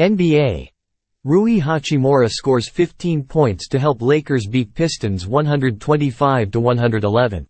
NBA. Rui Hachimura scores 15 points to help Lakers beat Pistons 125–111.